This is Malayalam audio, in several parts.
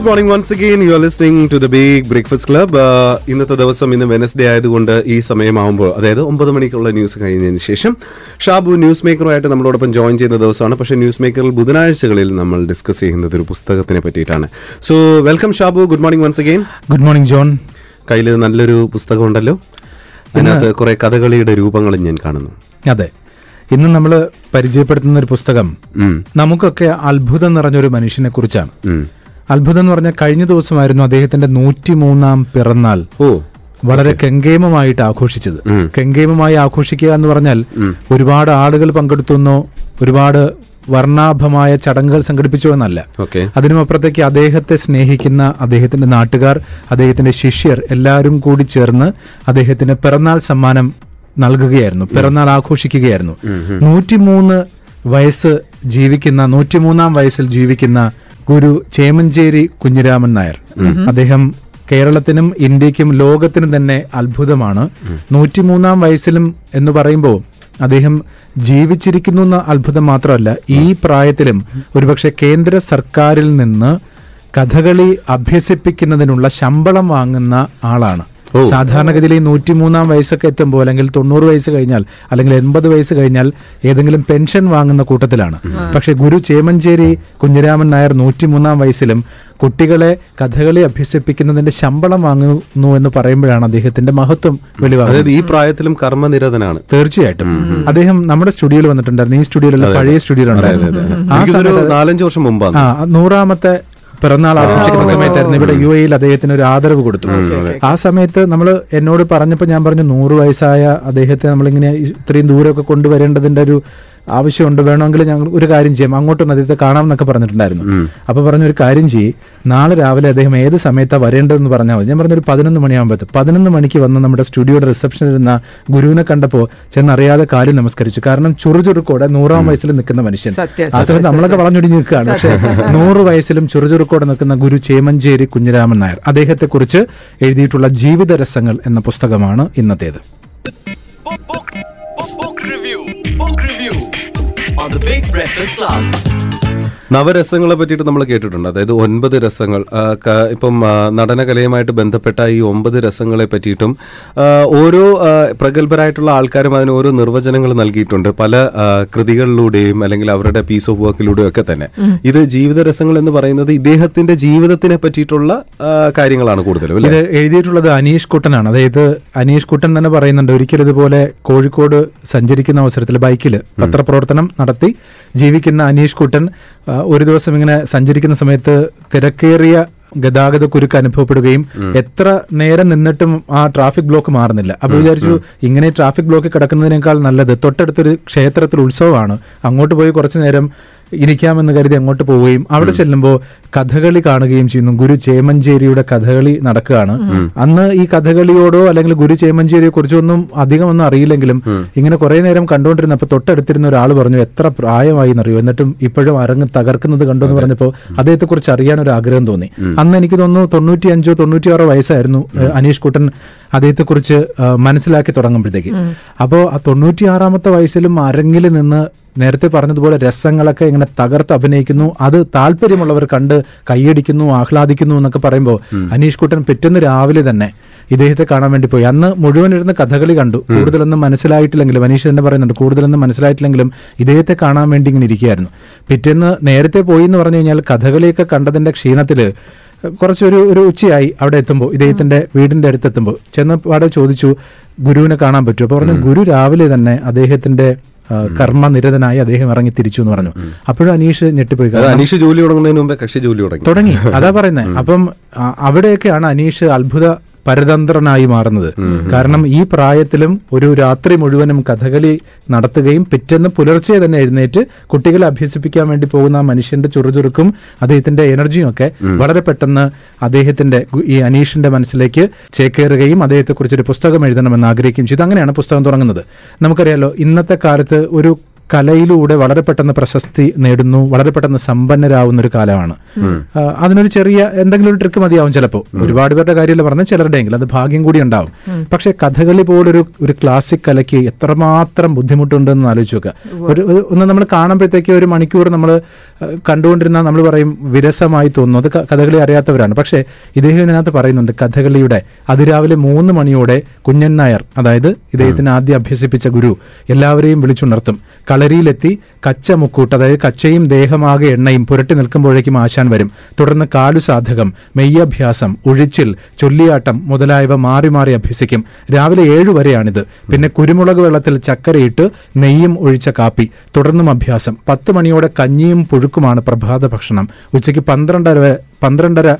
Good morning once again you are listening to the big breakfast club ഇന്നത്തെ ദിവസം ഇന്ന് വെനസ്ഡേ ആയതുകൊണ്ട് ഈ സമയമാകുമ്പോൾ അതായത് ഒമ്പത് മണിക്കുള്ള ന്യൂസ് കഴിഞ്ഞതിന് ശേഷം ഷാബു ന്യൂസ് മേക്കറുമായിട്ട് നമ്മളോടൊപ്പം ജോയിൻ ചെയ്യുന്ന ദിവസമാണ്. പക്ഷേ ന്യൂസ് മേക്കറിൽ ബുധനാഴ്ചകളിൽ നമ്മൾ ഡിസ്കസ് ചെയ്യുന്നത് ഒരു പുസ്തകത്തിനെ പറ്റിയിട്ടാണ്. So welcome Shabu. Good morning once again good morning John കയ്യിൽ നല്ലൊരു പുസ്തകം ഉണ്ടല്ലോ അതിനകത്ത് കുറെ കഥകളിയുടെ രൂപങ്ങളും ഞാൻ കാണുന്നു. അതെ. ഇന്ന് നമ്മൾ പരിചയപ്പെടുത്തുന്ന ഒരു പുസ്തകം നമുക്കൊക്കെ അത്ഭുതം നിറഞ്ഞൊരു മനുഷ്യനെ കുറിച്ചാണ്. അത്ഭുതം എന്ന് പറഞ്ഞാൽ കഴിഞ്ഞ ദിവസമായിരുന്നു അദ്ദേഹത്തിന്റെ നൂറ്റിമൂന്നാം പിറന്നാൾ. ഓ. വളരെ കെങ്കേമമായിട്ട് ആഘോഷിച്ചത്. കെങ്കേമമായി ആഘോഷിക്കുക എന്ന് പറഞ്ഞാൽ ഒരുപാട് ആളുകൾ പങ്കെടുത്തുന്നോ ഒരുപാട് വർണാഭമായ ചടങ്ങുകൾ സംഘടിപ്പിച്ചു എന്നല്ല. അതിനുമപ്പുറത്തേക്ക് അദ്ദേഹത്തെ സ്നേഹിക്കുന്ന അദ്ദേഹത്തിന്റെ നാട്ടുകാർ അദ്ദേഹത്തിന്റെ ശിഷ്യർ എല്ലാവരും കൂടി ചേർന്ന് അദ്ദേഹത്തിന് പിറന്നാൾ സമ്മാനം നൽകുകയായിരുന്നു പിറന്നാൾ ആഘോഷിക്കുകയായിരുന്നു. നൂറ്റിമൂന്ന് വയസ്സ് ജീവിക്കുന്ന നൂറ്റിമൂന്നാം വയസ്സിൽ ജീവിക്കുന്ന ഗുരു ചേമഞ്ചേരി കുഞ്ഞിരാമൻ നായർ. അദ്ദേഹം കേരളത്തിനും ഇന്ത്യക്കും ലോകത്തിനും തന്നെ അത്ഭുതമാണ്. നൂറ്റിമൂന്നാം വയസ്സിലും എന്ന് പറയുമ്പോൾ അദ്ദേഹം ജീവിച്ചിരിക്കുന്നു എന്ന അത്ഭുതം മാത്രമല്ല ഈ പ്രായത്തിലും ഒരുപക്ഷെ കേന്ദ്ര സർക്കാരിൽ നിന്ന് കഥകളി അഭ്യസിപ്പിക്കുന്നതിനുള്ള ശമ്പളം വാങ്ങുന്ന ആളാണ്. സാധാരണഗതിയിൽ ഈ നൂറ്റിമൂന്നാം വയസ്സൊക്കെ എത്തുമ്പോൾ അല്ലെങ്കിൽ തൊണ്ണൂറ് വയസ്സ് കഴിഞ്ഞാൽ അല്ലെങ്കിൽ എൺപത് വയസ്സ് കഴിഞ്ഞാൽ ഏതെങ്കിലും പെൻഷൻ വാങ്ങുന്ന കൂട്ടത്തിലാണ്. പക്ഷെ ഗുരു ചേമഞ്ചേരി കുഞ്ഞിരാമൻ നായർ നൂറ്റിമൂന്നാം വയസ്സിലും കുട്ടികളെ കഥകളി അഭ്യസിപ്പിക്കുന്നതിന്റെ ശമ്പളം വാങ്ങുന്നു എന്ന് പറയുമ്പോഴാണ് അദ്ദേഹത്തിന്റെ മഹത്വം വെളിവാകുന്നത്. അതായത് ഈ പ്രായത്തിലും കർമ്മനിരതനാണ്. തീർച്ചയായിട്ടും. അദ്ദേഹം നമ്മുടെ സ്റ്റുഡിയോയിൽ വന്നിട്ടുണ്ടായിരുന്നു. ഈ സ്റ്റുഡിയോയിലുള്ള പഴയ സ്റ്റുഡിയോയിലുണ്ടായിരുന്നു. നാലഞ്ച് വർഷം മുമ്പാണ്. നൂറാമത്തെ പിറന്നാൾ ആഘോഷിക്കുന്ന സമയത്തായിരുന്നു ഇവിടെ യു എയിൽ അദ്ദേഹത്തിന് ഒരു ആദരവ് കൊടുത്തു. ആ സമയത്ത് നമ്മൾ എന്നോട് പറഞ്ഞപ്പോൾ ഞാൻ പറഞ്ഞു നൂറ് വയസ്സായ അദ്ദേഹത്തെ നമ്മളിങ്ങനെ ഇത്രയും ദൂരമൊക്കെ കൊണ്ടുവരേണ്ടതിന്റെ ഒരു ആവശ്യമുണ്ട് വേണമെങ്കിൽ ഞങ്ങൾ ഒരു കാര്യം ചെയ്യാം. അങ്ങോട്ടും അദ്ദേഹത്തെ കാണാം എന്നൊക്കെ പറഞ്ഞിട്ടുണ്ടായിരുന്നു. അപ്പൊ പറഞ്ഞു ഒരു കാര്യം ചെയ്യ്. നാളെ രാവിലെ അദ്ദേഹം ഏത് സമയത്താണ് വരേണ്ടതെന്ന് പറഞ്ഞാൽ മതി. ഞാൻ പറഞ്ഞു ഒരു പതിനൊന്ന് മണിയാകുമ്പോൾ പതിനൊന്ന് മണിക്ക് വന്ന് നമ്മുടെ സ്റ്റുഡിയോയുടെ റിസപ്ഷനിൽ ഇരുന്ന ഗുരുവിനെ കണ്ടപ്പോൾ ചെന്നറിയാതെ കാര്യം നമസ്കരിച്ചു. കാരണം ചുറുചുറുക്കോടെ നൂറാം വയസ്സിൽ നിൽക്കുന്ന മനുഷ്യൻ. ആ സമയത്ത് നമ്മളൊക്കെ വളഞ്ഞൊടിഞ്ഞ് നിൽക്കുകയാണ്. പക്ഷെ നൂറ് വയസ്സിലും ചുറുചുറുക്കോടെ നിൽക്കുന്ന ഗുരു ചേമഞ്ചേരി കുഞ്ഞിരാമൻ നായർ അദ്ദേഹത്തെക്കുറിച്ച് എഴുതിയിട്ടുള്ള ജീവിതരസങ്ങൾ എന്ന പുസ്തകമാണ് ഇന്നത്തേത്. Book review on the Big Breakfast Club. നവരസങ്ങളെ പറ്റിയിട്ട് നമ്മൾ കേട്ടിട്ടുണ്ട്. അതായത് ഒൻപത് രസങ്ങൾ ഇപ്പം നടനകലയുമായിട്ട് ബന്ധപ്പെട്ട ഈ ഒമ്പത് രസങ്ങളെ പറ്റിയിട്ടും ഓരോ പ്രഗത്ഭരായിട്ടുള്ള ആൾക്കാരും അതിന് ഓരോ നിർവചനങ്ങൾ നൽകിയിട്ടുണ്ട്. പല കൃതികളിലൂടെയും അല്ലെങ്കിൽ അവരുടെ പീസ് ഓഫ് വർക്കിലൂടെയും ഒക്കെ തന്നെ. ഇത് ജീവിത രസങ്ങൾ എന്ന് പറയുന്നത് ഇദ്ദേഹത്തിന്റെ ജീവിതത്തിനെ പറ്റിയിട്ടുള്ള കാര്യങ്ങളാണ് കൂടുതലും അല്ലേ? ഇത് എഴുതിയിട്ടുള്ളത് അനീഷ് കുട്ടനാണ്. അതായത് അനീഷ് കുട്ടൻ തന്നെ പറയുന്നുണ്ട് ഒരിക്കലും ഇതുപോലെ കോഴിക്കോട് സഞ്ചരിക്കുന്ന അവസരത്തിൽ ബൈക്കിൽ പത്രപ്രവർത്തനം നടത്തി ജീവിക്കുന്ന അനീഷ് കുട്ടൻ ഒരു ദിവസം ഇങ്ങനെ സഞ്ചരിക്കുന്ന സമയത്ത് തിരക്കേറിയ ഗതാഗത കുരുക്ക് അനുഭവപ്പെടുകയും എത്ര നേരം നിന്നിട്ടും ആ ട്രാഫിക് ബ്ലോക്ക് മാറുന്നില്ല. അപ്പൊ വിചാരിച്ചു ഇങ്ങനെ ട്രാഫിക് ബ്ലോക്ക് കിടക്കുന്നതിനേക്കാൾ നല്ലത് തൊട്ടടുത്തൊരു ക്ഷേത്രത്തിൽ ഉത്സവമാണ്. അങ്ങോട്ട് പോയി കുറച്ചു നേരം ഇരിക്കാമെന്ന് കരുതി അങ്ങോട്ട് പോവുകയും അവിടെ ചെല്ലുമ്പോൾ കഥകളി കാണുകയും ചെയ്യുന്നു. ഗുരു ചേമഞ്ചേരിയുടെ കഥകളി നടക്കുകയാണ്. അന്ന് ഈ കഥകളിയോടോ അല്ലെങ്കിൽ ഗുരു ചേമഞ്ചേരിയെ കുറിച്ചൊന്നും അധികം ഒന്നും അറിയില്ലെങ്കിലും ഇങ്ങനെ കുറെ നേരം കണ്ടുകൊണ്ടിരുന്നപ്പോൾ തൊട്ടടുത്തിരുന്ന ഒരാൾ പറഞ്ഞു എത്ര പ്രായമായി എന്നറിയോ എന്നിട്ടും ഇപ്പോഴും അരങ്ങ് തകർക്കുന്നത് കണ്ടു എന്ന് പറഞ്ഞപ്പോൾ അദ്ദേഹത്തെ കുറിച്ച് അറിയാൻ ഒരു ആഗ്രഹം തോന്നി. അന്ന് എനിക്ക് തോന്നുന്നു തൊണ്ണൂറ്റി അഞ്ചോ തൊണ്ണൂറ്റിയാറോ വയസ്സായിരുന്നു അനീഷ് കുട്ടൻ അദ്ദേഹത്തെ കുറിച്ച് മനസ്സിലാക്കി തുടങ്ങുമ്പോഴത്തേക്ക്. അപ്പോൾ ആ തൊണ്ണൂറ്റിയാറാമത്തെ വയസ്സിലും അരങ്ങിൽ നിന്ന് നേരത്തെ പറഞ്ഞതുപോലെ രസങ്ങളൊക്കെ ഇങ്ങനെ തകർത്ത് അഭിനയിക്കുന്നു. അത് താല്പര്യമുള്ളവർ കണ്ട് കൈയടിക്കുന്നു ആഹ്ലാദിക്കുന്നു എന്നൊക്കെ പറയുമ്പോൾ അനീഷ് കുട്ടൻ പിറ്റേന്ന് രാവിലെ തന്നെ ഇദ്ദേഹത്തെ കാണാൻ വേണ്ടി പോയി. അന്ന് മുഴുവൻ ഇരുന്ന് കഥകളി കണ്ടു. കൂടുതലൊന്നും മനസ്സിലായിട്ടില്ലെങ്കിലും അനീഷ് തന്നെ പറയുന്നുണ്ട് കൂടുതലൊന്നും മനസ്സിലായിട്ടില്ലെങ്കിലും ഇദ്ദേഹത്തെ കാണാൻ വേണ്ടി ഇങ്ങനെ ഇരിക്കുകയായിരുന്നു. പിറ്റേന്ന് നേരത്തെ പോയി എന്ന് പറഞ്ഞു കഴിഞ്ഞാൽ കഥകളിയൊക്കെ കണ്ടതിന്റെ ക്ഷീണത്തിൽ കുറച്ചൊരു ഒരു ഉച്ചയായി അവിടെ എത്തുമ്പോൾ ഇദ്ദേഹത്തിന്റെ വീടിന്റെ അടുത്ത് എത്തുമ്പോൾ ചെന്നപ്പാടെ ചോദിച്ചു ഗുരുവിനെ കാണാൻ പറ്റുമോ? അപ്പൊ പറഞ്ഞു ഗുരു രാവിലെ തന്നെ അദ്ദേഹത്തിന്റെ കർമ്മനിരതനായി അദ്ദേഹം ഇറങ്ങി തിരിച്ചു എന്ന് പറഞ്ഞു. അപ്പോഴും അനീഷ് ഞെട്ടിപ്പോയി. അനീഷ് ജോലി തുടങ്ങുന്നതിന് മുമ്പേ കക്ഷി ജോലി തുടങ്ങി. തുടങ്ങി. അതാ പറയുന്നത് അപ്പം അവിടെയൊക്കെയാണ് അനീഷ് അത്ഭുത പരതന്ത്രനായി മാറുന്നത്. കാരണം ഈ പ്രായത്തിലും ഒരു രാത്രി മുഴുവനും കഥകളി നടത്തുകയും പിറ്റേന്ന് പുലർച്ചെ തന്നെ എഴുന്നേറ്റ് കുട്ടികളെ അഭ്യസിപ്പിക്കാൻ വേണ്ടി പോകുന്ന ആ മനുഷ്യന്റെ ചുറുചുറുക്കും അദ്ദേഹത്തിന്റെ എനർജിയും ഒക്കെ വളരെ പെട്ടെന്ന് അദ്ദേഹത്തിന്റെ ഈ അനീഷിന്റെ മനസ്സിലേക്ക് ചേക്കേറുകയും അദ്ദേഹത്തെ കുറിച്ചൊരു പുസ്തകം എഴുതണമെന്ന് ആഗ്രഹിക്കുകയും ചെയ്തു. അങ്ങനെയാണ് പുസ്തകം തുടങ്ങുന്നത്. നമുക്കറിയാലോ ഇന്നത്തെ കാലത്ത് ഒരു കലയിലൂടെ വളരെ പെട്ടെന്ന് പ്രശസ്തി നേടുന്നു വളരെ പെട്ടെന്ന് സമ്പന്നരാകുന്ന ഒരു കാലമാണ്. അതിനൊരു ചെറിയ എന്തെങ്കിലും ഒരു ട്രിക്ക് മതിയാവും ചിലപ്പോൾ. ഒരുപാട് പേരുടെ കാര്യമല്ല പറഞ്ഞാൽ ചിലരുടെയെങ്കിലും. അത് ഭാഗ്യം കൂടി ഉണ്ടാവും. പക്ഷെ കഥകളി പോലൊരു ഒരു ക്ലാസിക് കലയ്ക്ക് എത്രമാത്രം ബുദ്ധിമുട്ടുണ്ടെന്ന് ആലോചിച്ച് നോക്കുക. ഒരു ഒരു- ഒന്ന് നമ്മൾ കാണുമ്പോഴത്തേക്ക് ഒരു മണിക്കൂർ നമ്മൾ കണ്ടുകൊണ്ടിരുന്ന നമ്മൾ പറയും വിരസമായി തോന്നുന്നു. അത് കഥകളി അറിയാത്തവരാണ്. പക്ഷേ ഇദ്ദേഹം ഇതിനകത്ത് പറയുന്നുണ്ട് കഥകളിയുടെ അതിരാവിലെ മൂന്ന് മണിയോടെ കുഞ്ഞൻ നായർ അതായത് ഇദ്ദേഹത്തിന് ആദ്യം അഭ്യസിപ്പിച്ച ഗുരു എല്ലാവരെയും വിളിച്ചുണർത്തും. കളരിയിലെത്തി കച്ച മുക്കൂട്ട് അതായത് കച്ചയും ദേഹമാകെ എണ്ണയും പുരട്ടി നിൽക്കുമ്പോഴേക്കും ആശാൻ വരും. തുടർന്ന് കാലു സാധകം മെയ്യഭ്യാസം ഒഴിച്ചിൽ ചൊല്ലിയാട്ടം മുതലായവ മാറി മാറി അഭ്യസിക്കും. രാവിലെ ഏഴു വരെയാണിത്. പിന്നെ കുരുമുളക് വെള്ളത്തിൽ ചക്കരയിട്ട് നെയ്യും ഒഴിച്ച കാപ്പി. തുടർന്നും അഭ്യാസം. പത്ത് മണിയോടെ കഞ്ഞിയും പുഴുക്കുമാണ് പ്രഭാത ഭക്ഷണം. ഉച്ചയ്ക്ക് പന്ത്രണ്ടര പന്ത്രണ്ടര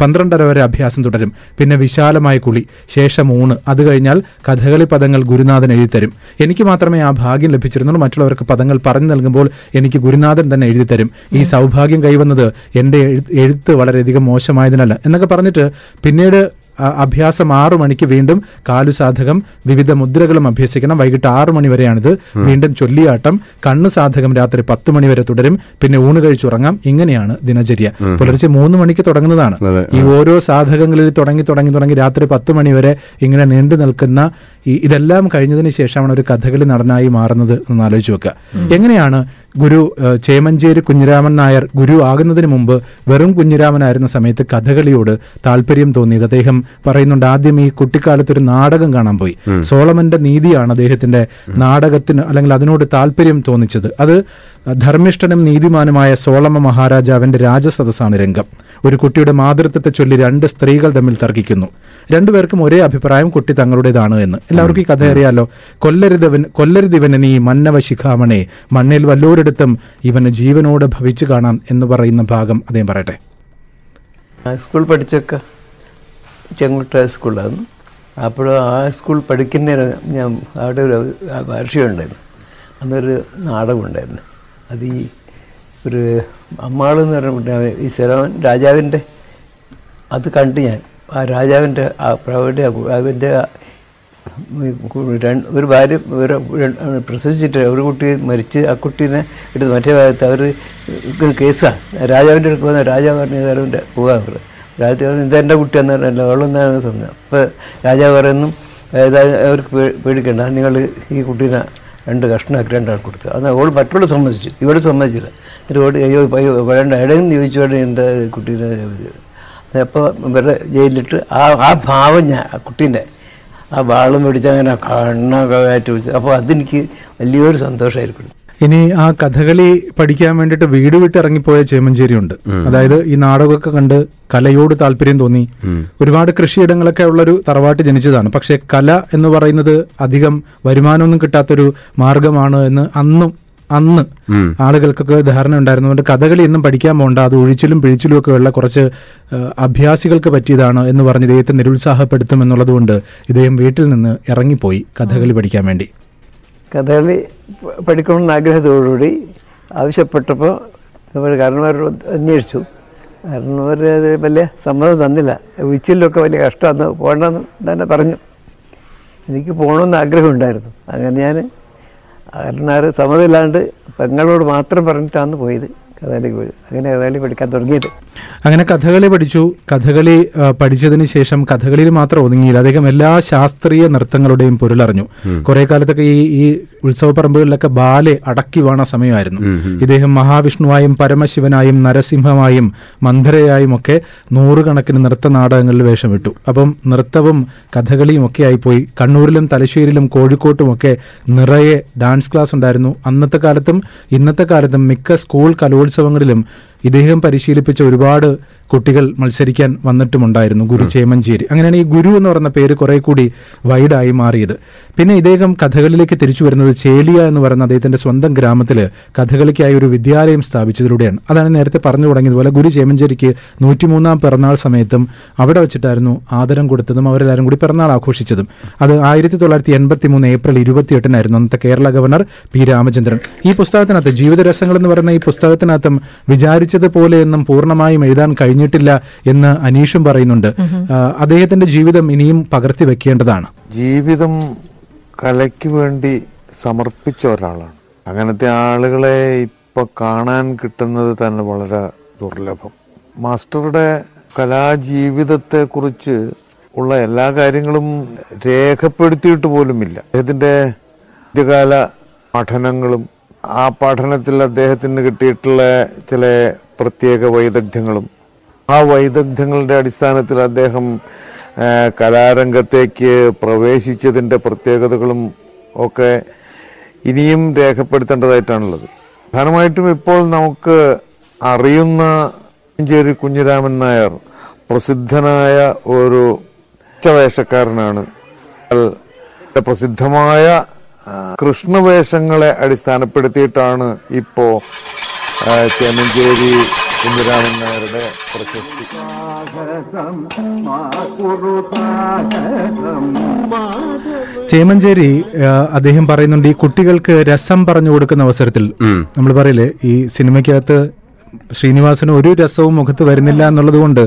പന്ത്രണ്ടര വരെ അഭ്യാസം തുടരും. പിന്നെ വിശാലമായ കുളി. ശേഷം ഊണ്. അത് കഴിഞ്ഞാൽ കഥകളി പദങ്ങൾ ഗുരുനാഥൻ എഴുതിത്തരും. എനിക്ക് മാത്രമേ ആ ഭാഗ്യം ലഭിച്ചിരുന്നുള്ളൂ. മറ്റുള്ളവർക്ക് പദങ്ങൾ പറഞ്ഞു നൽകുമ്പോൾ എനിക്ക് ഗുരുനാഥൻ തന്നെ എഴുതിത്തരും. ഈ സൗഭാഗ്യം കൈവന്നത് എന്റെ എഴുത്ത് വളരെയധികം മോശമായതിനല്ല. എന്നൊക്കെ പറഞ്ഞിട്ട് പിന്നീട് അഭ്യാസം ആറു മണിക്ക് വീണ്ടും കാലുസാധകം വിവിധ മുദ്രകളും അഭ്യസിക്കണം. വൈകിട്ട് ആറു മണി വരെയാണിത്. വീണ്ടും ചൊല്ലിയാട്ടം. കണ്ണ് സാധകം രാത്രി പത്ത് മണി വരെ തുടരും. പിന്നെ ഊണ് കഴിച്ചുറങ്ങാം ഇങ്ങനെയാണ് ദിനചര്യ. പുലർച്ചെ മൂന്ന് മണിക്ക് തുടങ്ങുന്നതാണ്. ഈ ഓരോ സാധകങ്ങളിൽ തുടങ്ങി തുടങ്ങി തുടങ്ങി രാത്രി പത്ത് മണി വരെ ഇങ്ങനെ നീണ്ടു നിൽക്കുന്ന ഇതെല്ലാം കഴിഞ്ഞതിന് ശേഷമാണ് ഒരു കഥകളി നടനായി മാറുന്നത് എന്ന് ആലോചിച്ച് വെക്കുക എങ്ങനെയാണ് ഗുരു ചേമഞ്ചേരി കുഞ്ഞിരാമൻ നായർ ഗുരു ആകുന്നതിന് മുമ്പ് വെറും കുഞ്ഞിരാമനായിരുന്ന സമയത്ത് കഥകളിയോട് താല്പര്യം തോന്നിയത്. അദ്ദേഹം പറയുന്നുണ്ട് ആദ്യം ഈ കുട്ടിക്കാലത്ത് ഒരു നാടകം കാണാൻ പോയി. സോളമന്റെ നീതിയാണ് അദ്ദേഹത്തിന്റെ നാടകത്തിന് അല്ലെങ്കിൽ അതിനോട് താല്പര്യം തോന്നിച്ചത്. അത് ധർമ്മിഷ്ഠനും നീതിമാനുമായ സോളമ മഹാരാജാവിന്റെ രാജസദസ്സാണ് രംഗം. ഒരു കുട്ടിയുടെ മാതൃത്വത്തെ ചൊല്ലി രണ്ട് സ്ത്രീകൾ തമ്മിൽ തർക്കിക്കുന്നു. രണ്ടുപേർക്കും ഒരേ അഭിപ്രായം കുട്ടി തങ്ങളുടേതാണ് എന്ന്. എല്ലാവർക്കും ഈ കഥ അറിയാലോ കൊല്ലരുതവൻ കൊല്ലരുതിവനീ നീ മന്നവ ശിഖാമണേ മണ്ണിൽ വല്ലോരിടത്തും ഇവന് ജീവനോട് ഭവിച്ചു കാണാം എന്ന് പറയുന്ന ഭാഗം അദ്ദേഹം പറയട്ടെ. സ്കൂൾ പഠിച്ചൊക്കെ ചെങ്കുട്ട സ്കൂളായിരുന്നു അപ്പോൾ ആ സ്കൂൾ പഠിക്കുന്നതിന് ഞാൻ അവിടെ ഒരു വാർഷികം ഉണ്ടായിരുന്നു അന്നൊരു നാടകം ഉണ്ടായിരുന്നു അത് ഈ ഒരു അമ്മാളെന്ന് പറഞ്ഞ ഈ ശരവൻ രാജാവിന്റെ അത് കണ്ട് ഞാൻ. ആ രാജാവിന്റെ ആ പ്രവൃത്തി അതിന്റെ ഒരു ഭാര്യ ഒരു പ്രസവിച്ചിട്ട് ഒരു കുട്ടി മരിച്ച് ആ കുട്ടീനെ എടുത്ത് മറ്റേ ഭാഗത്ത് അവർ കേസാണ്. രാജാവിന്റെ അടുക്ക് വന്ന രാജാവ് പറഞ്ഞ രാജാവിന്റെ പോകാൻ പറഞ്ഞു രാജാവ് പറഞ്ഞു ഇതെന്റെ കുട്ടിയാന്ന് പറഞ്ഞല്ലോ അവളെന്നാണ് തന്നത് അപ്പോൾ രാജാവ് പറയുന്നു അവർക്ക് പേടിക്കേണ്ട. നിങ്ങൾ ഈ കുട്ടീനെ രണ്ട് കഷ്ണമാക്കി രണ്ടാൾ കൊടുത്തു. അന്ന് അവൾ മറ്റുള്ള സമ്മതിച്ചു. ഇവിടെ സമ്മതിച്ചില്ല. എന്നിട്ട് ഓടി അയ്യോ അയ്യോ വേണ്ട ഇടയെന്ന് ചോദിച്ചോടെ എന്താ കുട്ടീനെ അപ്പോൾ ഇവരുടെ ജയിലിലിട്ട് ആ ആ ഭാവം ഞാൻ ആ കുട്ടീന്റെ ആ വാളും പിടിച്ച് അങ്ങനെ കണ്ണൊക്കെ കയറ്റി വെച്ചു അപ്പോൾ അതെനിക്ക് വലിയൊരു സന്തോഷമായിരിക്കും ഇനി ആ കഥകളി പഠിക്കാൻ വേണ്ടിയിട്ട് വീട് വിട്ട് ഇറങ്ങിപ്പോയ ചേമഞ്ചേരി ഉണ്ട് അതായത് ഈ നാടകമൊക്കെ കണ്ട് കലയോട് താല്പര്യം തോന്നി. ഒരുപാട് കൃഷിയിടങ്ങളൊക്കെ ഉള്ളൊരു തറവാട്ട് ജനിച്ചതാണ്. പക്ഷേ കല എന്ന് പറയുന്നത് അധികം വരുമാനമൊന്നും കിട്ടാത്തൊരു മാർഗമാണ് എന്ന് അന്നും അന്ന് ആളുകൾക്കൊക്കെ ധാരണ ഉണ്ടായിരുന്നു അതുകൊണ്ട് കഥകളി ഇന്നും പഠിക്കാൻ പോകണ്ട അത് ഒഴിച്ചിലും പിഴിച്ചിലും ഒക്കെ ഉള്ള കുറച്ച് അഭ്യാസികൾക്ക് പറ്റിയതാണ് എന്ന് പറഞ്ഞ് ഇദ്ദേഹത്തെ നിരുത്സാഹപ്പെടുത്തും എന്നുള്ളതുകൊണ്ട് ഇദ്ദേഹം വീട്ടിൽ നിന്ന് ഇറങ്ങിപ്പോയി കഥകളി പഠിക്കാൻ വേണ്ടി. കഥകളി പഠിക്കണമെന്ന് ആഗ്രഹത്തോടുകൂടി ആവശ്യപ്പെട്ടപ്പോൾ നമ്മുടെ കാരണവരോട് അന്വേഷിച്ചു. കാരണവർ അത് വലിയ സമ്മതം തന്നില്ല. ഉച്ചിലൊക്കെ വലിയ കഷ്ടമാണ് പോകണമെന്ന് തന്നെ പറഞ്ഞു. എനിക്ക് പോകണമെന്ന് ആഗ്രഹമുണ്ടായിരുന്നു. അങ്ങനെ ഞാൻ കാരണവർ സമ്മതമില്ലാണ്ട് പെങ്ങളോട് മാത്രം പറഞ്ഞിട്ടാണ് പോയത് കഥകളി പോയത്. അങ്ങനെ കഥകളി പഠിക്കാൻ തുടങ്ങിയത്. അങ്ങനെ കഥകളി പഠിച്ചു. കഥകളി പഠിച്ചതിന് ശേഷം കഥകളിയിൽ മാത്രം ഒതുങ്ങിയില്ല. അദ്ദേഹം എല്ലാ ശാസ്ത്രീയ നൃത്തങ്ങളുടെയും പൊരുളറിഞ്ഞു. കുറെ കാലത്തൊക്കെ ഈ ഈ ഉത്സവപ്പറമ്പുകളിലൊക്കെ ബാലെ അടക്കി വേണ സമയമായിരുന്നു. ഇദ്ദേഹം മഹാവിഷ്ണുവായും പരമശിവനായും നരസിംഹമായും മന്ധരയായും ഒക്കെ നൂറുകണക്കിന് നൃത്ത നാടകങ്ങളിൽ വേഷമിട്ടു. അപ്പം നൃത്തവും കഥകളിയും ഒക്കെ ആയിപ്പോയി. കണ്ണൂരിലും തലശ്ശേരിയിലും കോഴിക്കോട്ടും ഒക്കെ നിറയെ ഡാൻസ് ക്ലാസ് ഉണ്ടായിരുന്നു അന്നത്തെ കാലത്തും ഇന്നത്തെ കാലത്തും മിക്ക സ്കൂൾ കലോത്സവങ്ങളിലും ഇദ്ദേഹം പരിശീലിപ്പിച്ച ഒരുപാട് കുട്ടികൾ മത്സരിക്കാൻ വന്നിട്ടുമുണ്ടായിരുന്നു. ഗുരു ചേമഞ്ചേരി. അങ്ങനെയാണ് ഈ ഗുരു എന്ന് പറയുന്ന പേര് കുറെ കൂടി വൈഡായി മാറിയത്. പിന്നെ ഇദ്ദേഹം കഥകളിലേക്ക് തിരിച്ചു വരുന്നത് ചേലിയ എന്ന് പറയുന്ന അദ്ദേഹത്തിന്റെ സ്വന്തം ഗ്രാമത്തിൽ കഥകളിക്കായി ഒരു വിദ്യാലയം സ്ഥാപിച്ചതിലൂടെയാണ്. അതാണ് നേരത്തെ പറഞ്ഞു തുടങ്ങിയതുപോലെ ഗുരു ചേമഞ്ചേരിക്ക് നൂറ്റിമൂന്നാം പിറന്നാൾ സമയത്തും അവിടെ വെച്ചിട്ടായിരുന്നു ആദരം കൊടുത്തതും അവരെല്ലാവരും കൂടി പിറന്നാൾ ആഘോഷിച്ചതും. അത് ആയിരത്തി തൊള്ളായിരത്തി എൺപത്തി മൂന്ന് ഏപ്രിൽ ഇരുപത്തിയെട്ടിനായിരുന്നു അന്നത്തെ കേരള ഗവർണർ പി രാമചന്ദ്രൻ. ഈ പുസ്തകത്തിനകത്ത് ജീവിതരസങ്ങൾ എന്ന് പറയുന്ന ഈ പുസ്തകത്തിനകത്തും വിചാരിച്ചതുപോലെയൊന്നും പൂർണമായും എഴുതാൻ കഴിഞ്ഞിട്ടില്ല എന്ന് അനീഷും പറയുന്നുണ്ട്. അദ്ദേഹത്തിന്റെ ജീവിതം ഇനിയും പകർത്തി വെക്കേണ്ടതാണ്. ജീവിതം കലയ്ക്ക് വേണ്ടി സമർപ്പിച്ച ഒരാളാണ്. അങ്ങനത്തെ ആളുകളെ ഇപ്പൊ കാണാൻ കിട്ടുന്നത് തന്നെ വളരെ ദുർലഭം. മാസ്റ്ററുടെ കലാജീവിതത്തെ കുറിച്ച് ഉള്ള എല്ലാ കാര്യങ്ങളും രേഖപ്പെടുത്തിയിട്ട് പോലുമില്ല. അദ്ദേഹത്തിന്റെ ആദ്യകാല പഠനങ്ങളും ആ പഠനത്തിൽ അദ്ദേഹത്തിന് കിട്ടിയിട്ടുള്ള ചില പ്രത്യേക വൈദഗ്ധ്യങ്ങളും ആ വൈദഗ്ധ്യങ്ങളുടെ അടിസ്ഥാനത്തിൽ അദ്ദേഹം കലാരംഗത്തേക്ക് പ്രവേശിച്ചതിന്റെ പ്രത്യേകതകളും ഒക്കെ ഇനിയും രേഖപ്പെടുത്തേണ്ടതായിട്ടാണുള്ളത്. പ്രധാനമായിട്ടും ഇപ്പോൾ നമുക്ക് അറിയുന്ന മഞ്ചേരി കുഞ്ഞിരാമൻ നായർ പ്രസിദ്ധനായ ഒരു ഉച്ചവേഷക്കാരനാണ്. പ്രസിദ്ധമായ കൃഷ്ണവേഷങ്ങളെ അടിസ്ഥാനപ്പെടുത്തിയിട്ടാണ് ഇപ്പോ ആ, ചേമഞ്ചേരി കുഞ്ഞിരാമൻ നായരുടെ പ്രശസ്തി. ചേമഞ്ചേരി അദ്ദേഹം പറയുന്നുണ്ട് ഈ കുട്ടികൾക്ക് രസം പറഞ്ഞു കൊടുക്കുന്ന അവസരത്തിൽ നമ്മൾ പറയില്ലേ ഈ സിനിമയ്ക്കകത്ത് ശ്രീനിവാസന് ഒരു രസവും മുഖത്ത് വരുന്നില്ല എന്നുള്ളത് കൊണ്ട്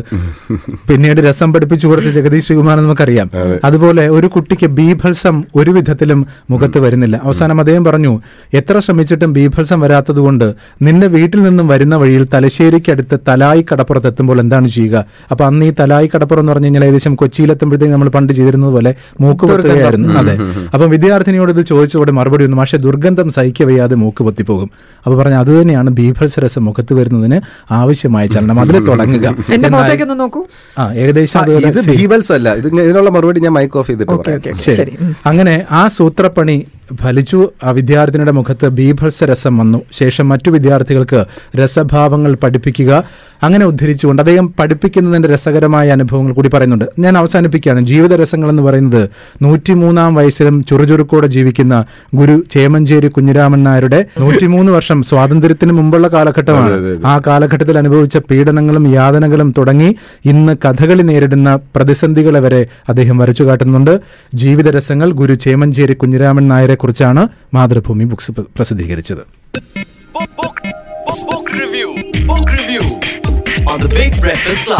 പിന്നീട് രസം പഠിപ്പിച്ചു കൊടുത്ത ജഗദീഷ് ശ്രീകുമാർ നമുക്കറിയാം. അതുപോലെ ഒരു കുട്ടിക്ക് ബീഭത്സം ഒരു വിധത്തിലും മുഖത്ത് വരുന്നില്ല. അവസാനം അദ്ദേഹം പറഞ്ഞു എത്ര ശ്രമിച്ചിട്ടും ബീഭത്സം വരാത്തത് കൊണ്ട് നിന്റെ വീട്ടിൽ നിന്നും വരുന്ന വഴിയിൽ തലശ്ശേരിക്കടുത്ത് തലായി കടപ്പുറത്ത് എത്തുമ്പോൾ എന്താണ് ചെയ്യുക? അപ്പൊ അന്ന് ഈ തലായി കടപ്പുറം എന്ന് പറഞ്ഞു കഴിഞ്ഞാൽ ഏകദേശം കൊച്ചിയിലെത്തുമ്പോഴത്തേക്ക് നമ്മൾ പണ്ട് ചെയ്തിരുന്നത് പോലെ മൂക്ക് പൊത്തുകയായിരുന്നു അതെ. അപ്പം വിദ്യാർത്ഥിനിയോട് ഇത് ചോദിച്ചതോടെ മറുപടി ഒന്നും പക്ഷേ ദുർഗന്ധം സഹിക്കവയ്യാതെ മൂക്ക് പൊത്തിപ്പോകും. അപ്പൊ പറഞ്ഞു അത് തന്നെയാണ് ബീഭത്സരസം മുഖത്ത് വരുന്നതിന് ആവശ്യമായ ചലനം. അതിൽ തുടങ്ങുക. ആ ഏകദേശം ഇതിനുള്ള മറുപടി ഞാൻ മൈക്ക് ഓഫ് ചെയ്തിട്ട്. അങ്ങനെ ആ സൂത്രപ്പണി ഫലിച്ചു. ആ വിദ്യാർത്ഥിനിയുടെ മുഖത്ത് ബീഭത്സ രസം വന്നു. ശേഷം മറ്റു വിദ്യാർത്ഥികൾക്ക് രസഭാവങ്ങൾ പഠിപ്പിക്കുക അങ്ങനെ ഉദ്ധരിച്ചുകൊണ്ട് അദ്ദേഹം പഠിപ്പിക്കുന്നതിന്റെ രസകരമായ അനുഭവങ്ങൾ കൂടി പറയുന്നുണ്ട്. ഞാൻ അവസാനിപ്പിക്കുകയാണ്. ജീവിത രസങ്ങൾ എന്ന് പറയുന്നത് നൂറ്റിമൂന്നാം വയസ്സിലും ചുറുചുറുക്കോടെ ജീവിക്കുന്ന ഗുരു ചേമഞ്ചേരി കുഞ്ഞിരാമൻ നായരുടെ നൂറ്റിമൂന്ന് വർഷം സ്വാതന്ത്ര്യത്തിന് മുമ്പുള്ള കാലഘട്ടമാണ്. ആ കാലഘട്ടത്തിൽ അനുഭവിച്ച പീഡനങ്ങളും യാതനകളും തുടങ്ങി ഇന്ന് കഥകളി നേരിടുന്ന പ്രതിസന്ധികളെ വരെ അദ്ദേഹം വരച്ചു കാട്ടുന്നുണ്ട്. ജീവിത രസങ്ങൾ ഗുരു ചേമഞ്ചേരി കുഞ്ഞിരാമൻ നായരെ കുറിച്ചാണ് മാതൃഭൂമി ബുക്സ് പ്രസിദ്ധീകരിച്ചത് Book, book, book, review. Book review on the Big Breakfast Club.